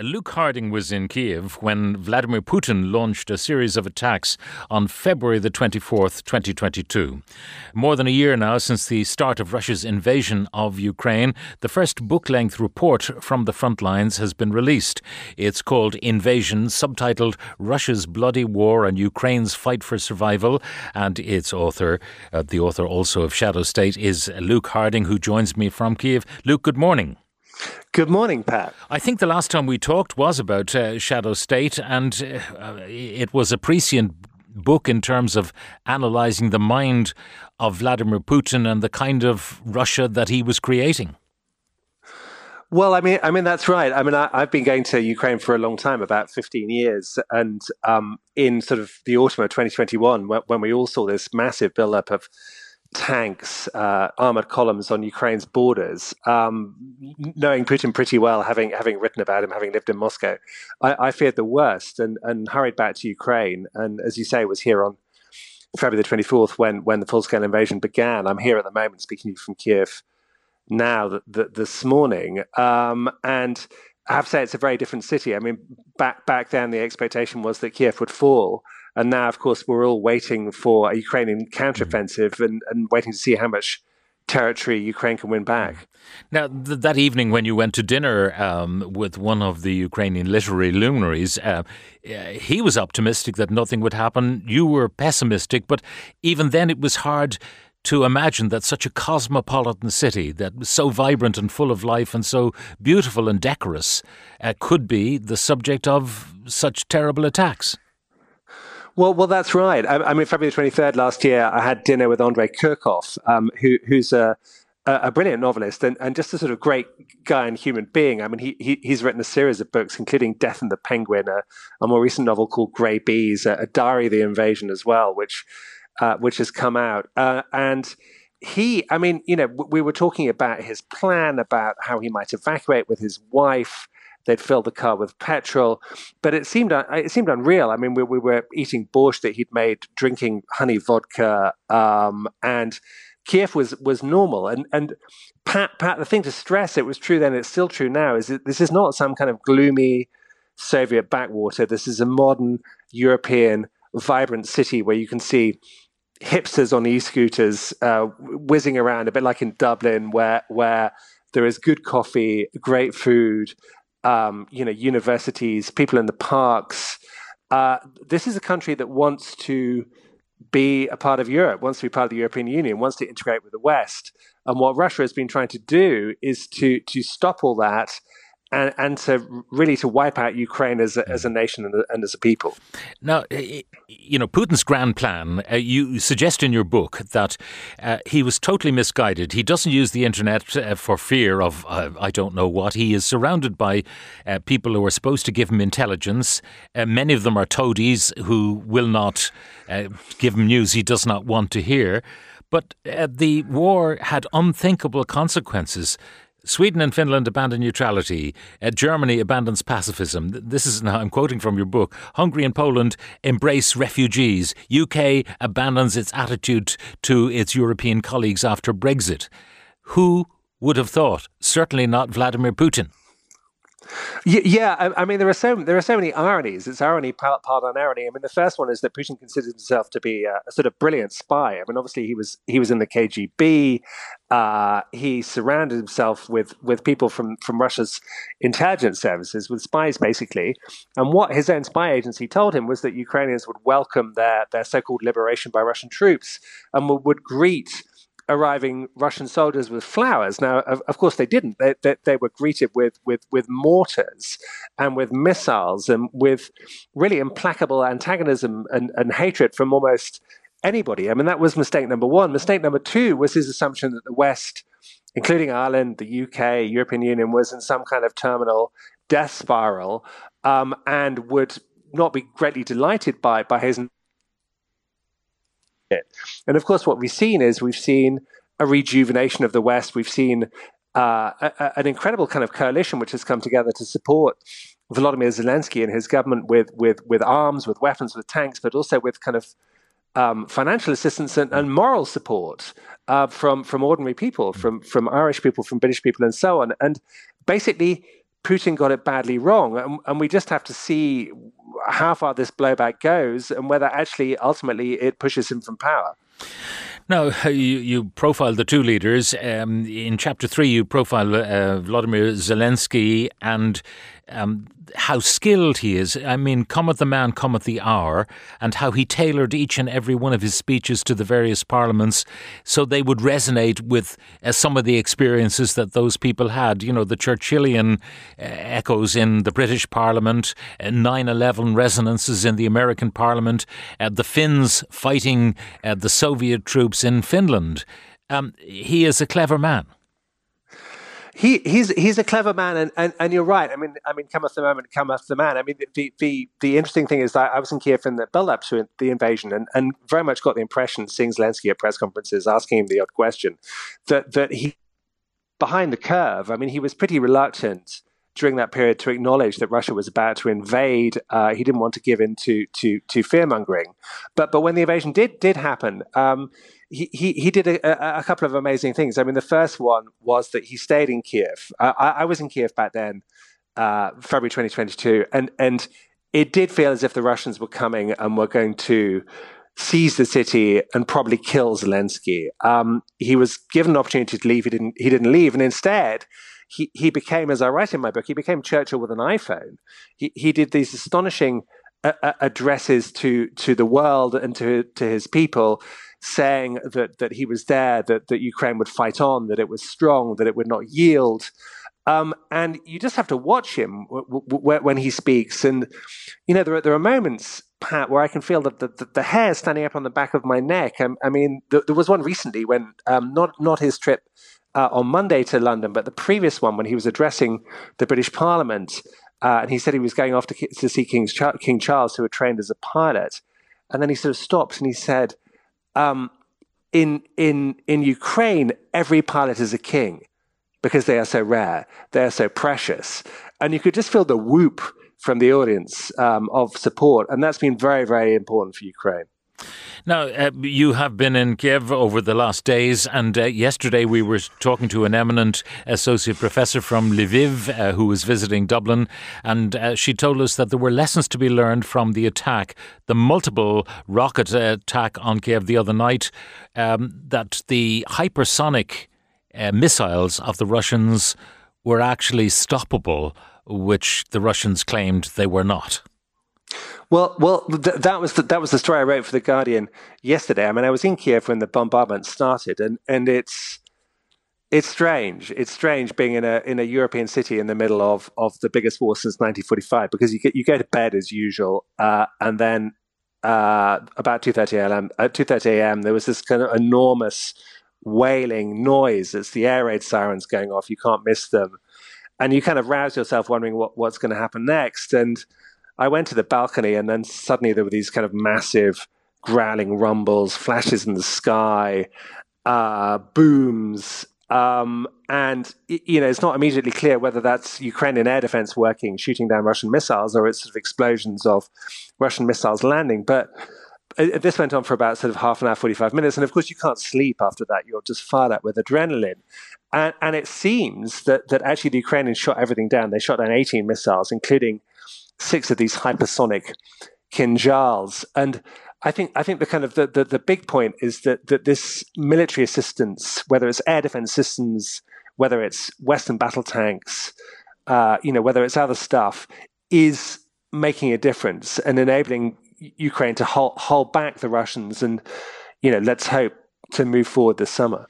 Luke Harding was in Kiev when Vladimir Putin launched a series of attacks on February the 24th, 2022. More than a year now since the start of Russia's invasion of Ukraine, the first book length report from the front lines has been released. It's called Invasion, subtitled Russia's Bloody War and Ukraine's Fight for Survival. And its author, uh, the author also of Shadow State, is Luke Harding, who joins me from Kiev. Luke, good morning. Good morning, Pat. I think the last time we talked was about uh, Shadow State, and uh, it was a prescient book in terms of analysing the mind of Vladimir Putin and the kind of Russia that he was creating. Well, I mean, I mean that's right. I mean, I, have been going to Ukraine for a long time, about fifteen years, and um, in sort of the autumn of 2021, when, when we all saw this massive build-up of tanks, uh, armored columns on Ukraine's borders. Um, knowing Putin pretty well, having having written about him, having lived in Moscow, I, I, feared the worst and, and hurried back to Ukraine. And as you say, was here on February the twenty fourth when when the full scale invasion began. I'm here at the moment, speaking from Kiev now that, that this morning, um, and. I have to say it's a very different city. I mean, back back then the expectation was that Kiev would fall, and now, of course, we're all waiting for a Ukrainian counteroffensive and, and waiting to see how much territory Ukraine can win back. Now, th- that evening when you went to dinner um, with one of the Ukrainian literary luminaries, uh, he was optimistic that nothing would happen. You were pessimistic, but even then it was hard to imagine that such a cosmopolitan city that was so vibrant and full of life and so beautiful and decorous uh, could be the subject of such terrible attacks. Well, well, that's right. I, I mean, February twenty third last year, I had dinner with Andrei Kurkov, um, who, who's a, a brilliant novelist and, and just a sort of great guy and human being. I mean, he, he he's written a series of books, including Death and the Penguin, a, a more recent novel called Grey Bees, a, a diary of the invasion as well, which uh, which has come out. Uh, and he, I mean, you know, we were talking about his plan, about how he might evacuate with his wife. They'd fill the car with petrol, but it seemed it seemed unreal. I mean, we, we were eating borscht that he'd made, drinking honey vodka, um, and Kiev was was normal. And and Pat, Pat, the thing to stress, it was true then, it's still true now, is that this is not some kind of gloomy Soviet backwater. This is a modern European, vibrant city where you can see hipsters on e-scooters uh, whizzing around, a bit like in Dublin, where where there is good coffee, great food, um, you know, universities, people in the parks. Uh, this is a country that wants to be a part of Europe, wants to be part of the European Union, wants to integrate with the West. And what Russia has been trying to do is to to stop all that and, and to really to wipe out Ukraine as a, as a nation and, and as a people. Now, you know, Putin's grand plan, uh, you suggest in your book that uh, he was totally misguided. He doesn't use the internet uh, for fear of, uh, I don't know what. He is surrounded by uh, people who are supposed to give him intelligence. Uh, many of them are toadies who will not give him news he does not want to hear. But the war had unthinkable consequences. Sweden and Finland abandon neutrality. Uh, Germany abandons pacifism. This is now I'm quoting from your book. Hungary and Poland embrace refugees. UK abandons its attitude to its European colleagues after Brexit. Who would have thought? Certainly not Vladimir Putin. Yeah, I, I, mean there are so there are so many ironies. It's irony part on irony. I mean the first one is that Putin considers himself to be a, a sort of brilliant spy. I mean obviously he was he was in the KGB. Uh, he surrounded himself with with people from from Russia's intelligence services, with spies basically. And what his own spy agency told him was that Ukrainians would welcome their their so called liberation by Russian troops and would, would greet arriving Russian soldiers with flowers. Now, of, of course, they didn't. They, they, they, were greeted with, with, with mortars and with missiles and with really implacable antagonism and, and hatred from almost anybody. I mean, that was mistake number one. Mistake number two was his assumption that the West, including Ireland, the UK, European Union, was in some kind of terminal death spiral um, and would not be greatly delighted by, by his it. And of course, what we've seen is we've seen a rejuvenation of the West. We've seen uh, a, an incredible kind of coalition which has come together to support Volodymyr Zelensky and his government with with with arms, with weapons, with tanks, but also with kind of um, financial assistance and, and moral support uh, from from ordinary people, from from Irish people, from British people, and so on. And basically, Putin got it badly wrong, and, and we just have to see how far this blowback goes, and whether actually ultimately it pushes him from power. Now, you, you profile the two leaders. Um, in chapter three, you profile uh, Vladimir Zelensky and um, how skilled he is. I mean, cometh the man, cometh the hour, and how he tailored each and every one of his speeches to the various parliaments so they would resonate with uh, some of the experiences that those people had. You know, the Churchillian uh, echoes in the British Parliament, uh, 9 11 resonances in the American Parliament, uh, the Finns fighting uh, the Soviet troops in Finland. Um, he is a clever man he he's he's a clever man, and, and, and you're right. I mean, I mean, cometh the moment, cometh the man. I mean, the the the interesting thing is that I was in Kiev in the build up to the invasion, and, and very much got the impression, seeing Zelensky at press conferences, asking him the odd question, that that he behind the curve. I mean, he was pretty reluctant during that period to acknowledge that Russia was about to invade. Uh, he didn't want to give in to to, to fear mongering, but but when the invasion did did happen. Um, he, he, he did a, a, couple of amazing things. I mean, the first one was that he stayed in Kiev. I, I was in Kiev back then, uh, February 2022, and, and it did feel as if the Russians were coming and were going to seize the city and probably kill Zelensky. Um, he was given an opportunity to leave. He didn't. He didn't leave, and instead, he he became, as I write in my book, he became Churchill with an iPhone. He he did these astonishing uh, uh addresses to to the world and to to his people saying that that he was there, that that Ukraine would fight on, that it was strong, that it would not yield. Um, and you just have to watch him w- w- when he speaks. And you know, there are, there are moments, Pat, where I can feel that the, the, the hair standing up on the back of my neck. Um, I mean, th- there was one recently when um, not not his trip uh, on Monday to London, but the previous one when he was addressing the British Parliament. Uh, and he said he was going off to, to see King Charles, who had trained as a pilot. And then he sort of stopped and he said, um, in in in Ukraine, every pilot is a king because they are so rare, they are so precious, and you could just feel the whoop from the audience um, of support, and that's been very very important for Ukraine. Now, uh, you have been in Kiev over the last days, and uh, yesterday we were talking to an eminent associate professor from Lviv uh, who was visiting Dublin, and uh, she told us that there were lessons to be learned from the attack, the multiple rocket attack on Kiev the other night, um, that the hypersonic uh, missiles of the Russians were actually stoppable, which the Russians claimed they were not. Well, well, th- that was the, that was the story I wrote for the Guardian yesterday. I mean, I was in Kiev when the bombardment started, and, and it's it's strange. It's strange being in a in a European city in the middle of, of the biggest war since 1945 because you get you go to bed as usual, uh, and then uh, about 2:30 a.m. At 2:30 a.m. there was this kind of enormous wailing noise. It's the air raid sirens going off. You can't miss them, and you kind of rouse yourself wondering what, what's going to happen next. And I went to the balcony, and then suddenly there were these kind of massive growling rumbles, flashes in the sky, uh, booms. Um, and you know, it's not immediately clear whether that's Ukrainian air defense working, shooting down Russian missiles, or it's sort of explosions of Russian missiles landing. But this went on for about sort of half an hour, 45 minutes. And of course, you can't sleep after that. You're just fired up with adrenaline. And, and it seems that, that actually the Ukrainians shot everything down. They shot down 18 missiles, including six of these hypersonic Kinzhals. And I think I think the kind of the, the, the, big point is that that this military assistance, whether it's air defense systems, whether it's Western battle tanks, uh, you know, whether it's other stuff, is making a difference and enabling Ukraine to hold, hold back the Russians and you know let's hope to move forward this summer.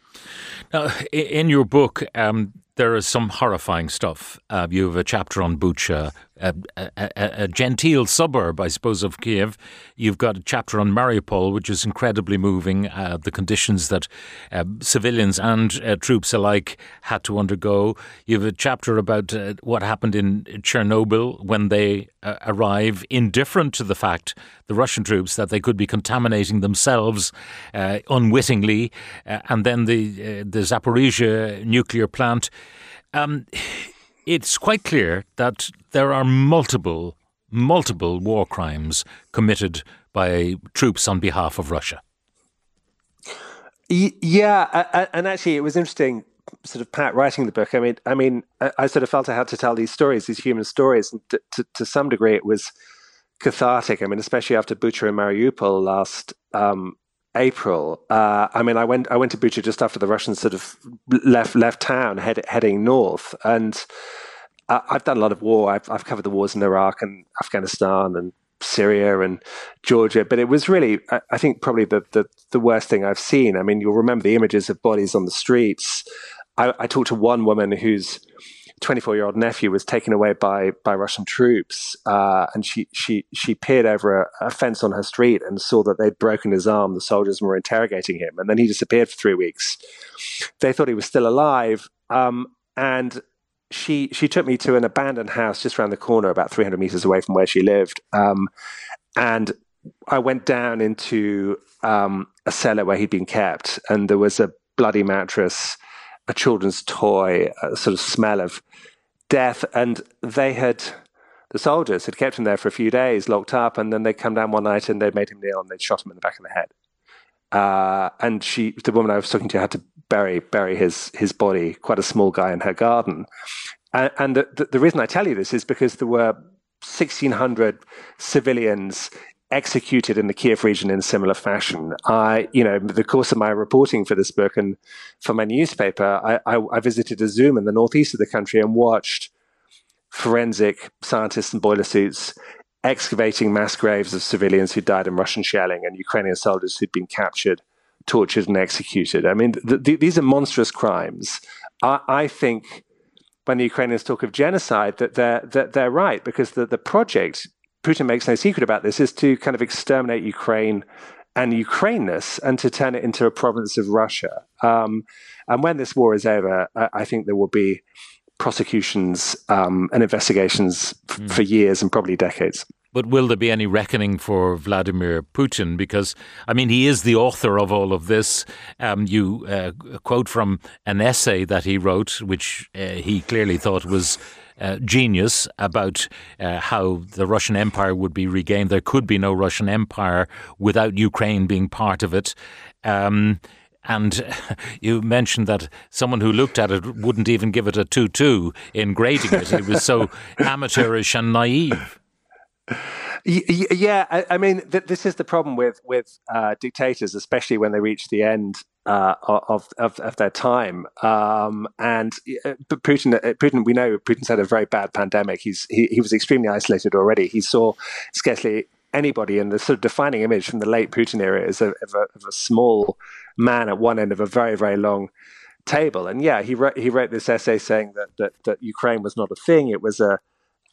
Now, in your book, um, there is some horrifying stuff. Uh, you have a chapter on Bucha, a, a, a, genteel suburb, I suppose, of Kiev. You've got a chapter on Mariupol, which is incredibly moving. Uh, the conditions that uh, civilians and uh, troops alike had to undergo. You have a chapter about uh, what happened in Chernobyl when they uh, arrive, indifferent to the fact, the Russian troops, that they could be contaminating themselves unwittingly. and then the, the Zaporizhia nuclear plant. Um, it's quite clear that there are multiple, multiple war crimes committed by troops on behalf of Russia. Yeah, and actually, it was interesting. Sort of Pat writing the book. I mean, I mean, I sort of felt I had to tell these stories, these human stories, and to, to, some degree, it was cathartic. I mean, especially after Bucha and Mariupol last um, April. Uh, I mean, I went I went to Bucha just after the Russians sort of left left town, head, heading north, and I, have done a lot of war. I've, I've covered the wars in Iraq and Afghanistan and Syria and Georgia, but it was really, I, I think, probably the, the, the worst thing I've seen. I mean, you'll remember the images of bodies on the streets. I, I talked to one woman whose 24 year old nephew was taken away by by Russian troops, uh, and she she she peered over a, a, fence on her street and saw that they'd broken his arm. The soldiers were interrogating him, and then he disappeared for three weeks. They thought he was still alive, um, and she she took me to an abandoned house just around the corner, about 300 meters away from where she lived, um, and I went down into um, a cellar where he'd been kept, and there was a bloody mattress a children's toy, a sort of smell of death. And they had, the soldiers had kept him there for a few days, locked up, and then they'd come down one night and they'd made him kneel and they'd shot him in the back of the head. Uh, and she, the woman I was talking to, had to bury bury his his body, quite a small guy, in her garden. And, and the, the, the reason I tell you this is because there were 1,600 civilians executed in the Kiev region in similar fashion. I, you know, the course of my reporting for this book and for my newspaper, I, I, I visited Izum in the northeast of the country and watched forensic scientists in boiler suits excavating mass graves of civilians who died in Russian shelling and Ukrainian soldiers who'd been captured, tortured, and executed. I mean, th- th- these are monstrous crimes. I, I think when the Ukrainians talk of genocide, that they're that they're right because the, the project Putin makes no secret about this, is to kind of exterminate Ukraine and Ukraineness and to turn it into a province of Russia. Um, and when this war is over, I, I think there will be prosecutions um, and investigations f- mm. for years and probably decades. But will there be any reckoning for Vladimir Putin? Because, I mean, he is the author of all of this. Um, you uh, quote from an essay that he wrote, which uh, he clearly thought was uh, genius about uh, how the Russian Empire would be regained. There could be no Russian Empire without Ukraine being part of it. Um, and you mentioned that someone who looked at it wouldn't even give it a 2 2 in grading it. It was so amateurish and naive. Yeah, I, mean, th- this is the problem with with uh, dictators, especially when they reach the end uh, of, of, of their time. Um, and uh, Putin, uh, Putin, we know Putin's had a very bad pandemic. He's he, he was extremely isolated already. He saw scarcely anybody, and the sort of defining image from the late Putin era is of, of, a, of a small man at one end of a very very long table. And yeah, he wrote he wrote this essay saying that that, that Ukraine was not a thing; it was a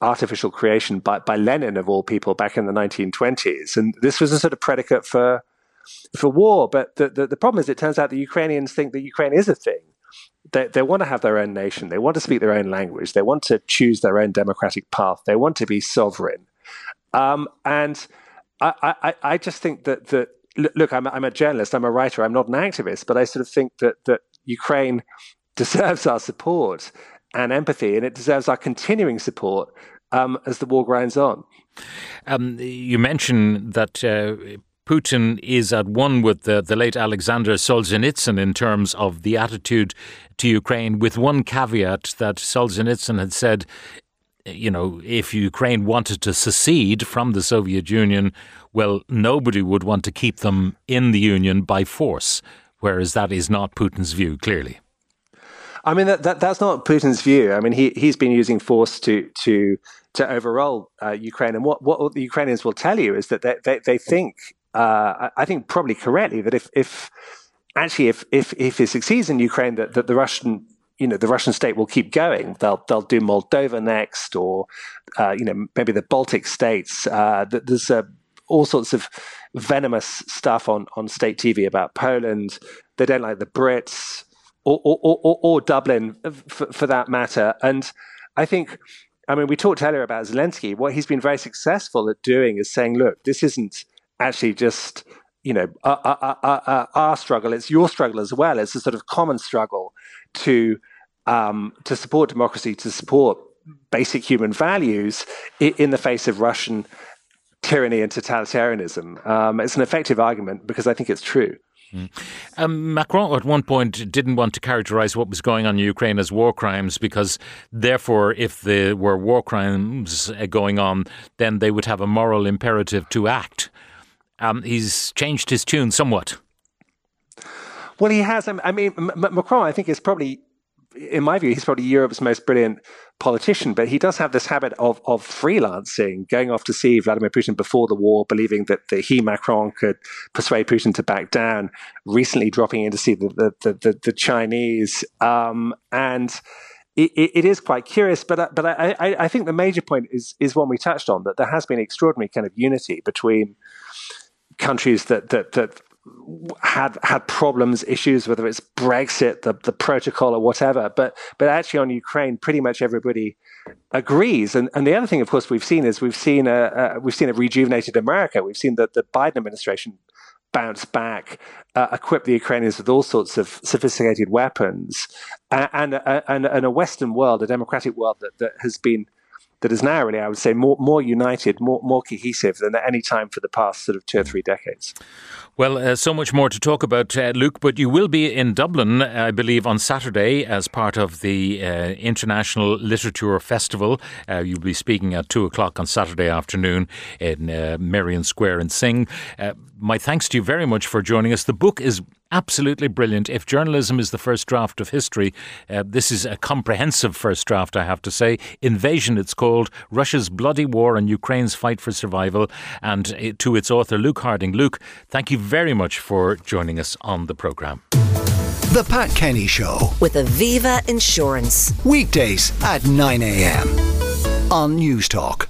artificial creation by, by Lenin of all people back in the 1920s. And this was a sort of predicate for for war. But the, the, the problem is, it turns out the Ukrainians think that Ukraine is a thing. They, they want to have their own nation. They want to speak their own language. They want to choose their own democratic path. They want to be sovereign. Um, and I, I, I just think that, that look, I'm, I'm a journalist, I'm a writer, I'm not an activist, but I sort of think that, that Ukraine deserves our support and empathy, and it deserves our continuing support um, as the war grinds on. Um, you mentioned that uh, Putin is at one with the, the late Alexander Solzhenitsyn in terms of the attitude to Ukraine, with one caveat that Solzhenitsyn had said, you know, if Ukraine wanted to secede from the Soviet Union, well, nobody would want to keep them in the Union by force, whereas that is not Putin's view, clearly. I mean, that, that, that's not Putin's view. I mean, he, he's been using force to, to, to overrule uh, Ukraine. And what, what the Ukrainians will tell you is that they, they, they think, uh, I think probably correctly, that if, if actually, if, if, if he succeeds in Ukraine, that, that the Russian you know the Russian state will keep going. They'll they'll do Moldova next, or uh, you know maybe the Baltic states. Uh, there's uh, all sorts of venomous stuff on on state TV about Poland. They don't like the Brits or, or, or, or Dublin for, for, that matter. And I think, I mean, we talked earlier about Zelensky. What he's been very successful at doing is saying, look, this isn't actually just you know our, our, our, struggle; it's your struggle as well. It's a sort of common struggle to um, to support democracy, to support basic human values in the face of Russian tyranny and totalitarianism. Um, it's an effective argument because I think it's true. Mm. Um, Macron at one point didn't want to characterize what was going on in Ukraine as war crimes because, therefore, if there were war crimes uh, going on, then they would have a moral imperative to act. Um, he's changed his tune somewhat. Well, he has. I mean, Macron, I think, is probably in my view, he's probably Europe's most brilliant politician, but he does have this habit of, of freelancing, going off to see Vladimir Putin before the war, believing that, that he, Macron, could persuade Putin to back down, recently dropping in to see the, the, the, the Chinese. Um, and it, it is quite curious, but, but I, I, I think the major point is, is one we touched on, that there has been extraordinary kind of unity between countries that, that, that had had problems, issues, whether it's Brexit, the the protocol, or whatever. But but actually on Ukraine, pretty much everybody agrees. And and the other thing, of course, we've seen is we've seen a, a we've seen a rejuvenated America. We've seen that the Biden administration bounce back, uh, equip the Ukrainians with all sorts of sophisticated weapons, and, and, and, and a Western world, a democratic world that, that has been that is now really, I would say, more more united, more more cohesive than at any time for the past sort of two or three decades. Well, uh, so much more to talk about, uh, Luke, but you will be in Dublin, I believe, on Saturday as part of the uh, International Literature Festival. Uh, you'll be speaking at two o'clock on Saturday afternoon in uh, Merrion Square in Sing. Uh, my thanks to you very much for joining us. The book is absolutely brilliant. If journalism is the first draft of history, uh, this is a comprehensive first draft, I have to say. Invasion, it's called Russia's Bloody War and Ukraine's Fight for Survival. And uh, to its author, Luke Harding. Luke, thank you very much for joining us on the programme. The Pat Kenny Show with Aviva Insurance. Weekdays at 9 a.m. on Newstalk.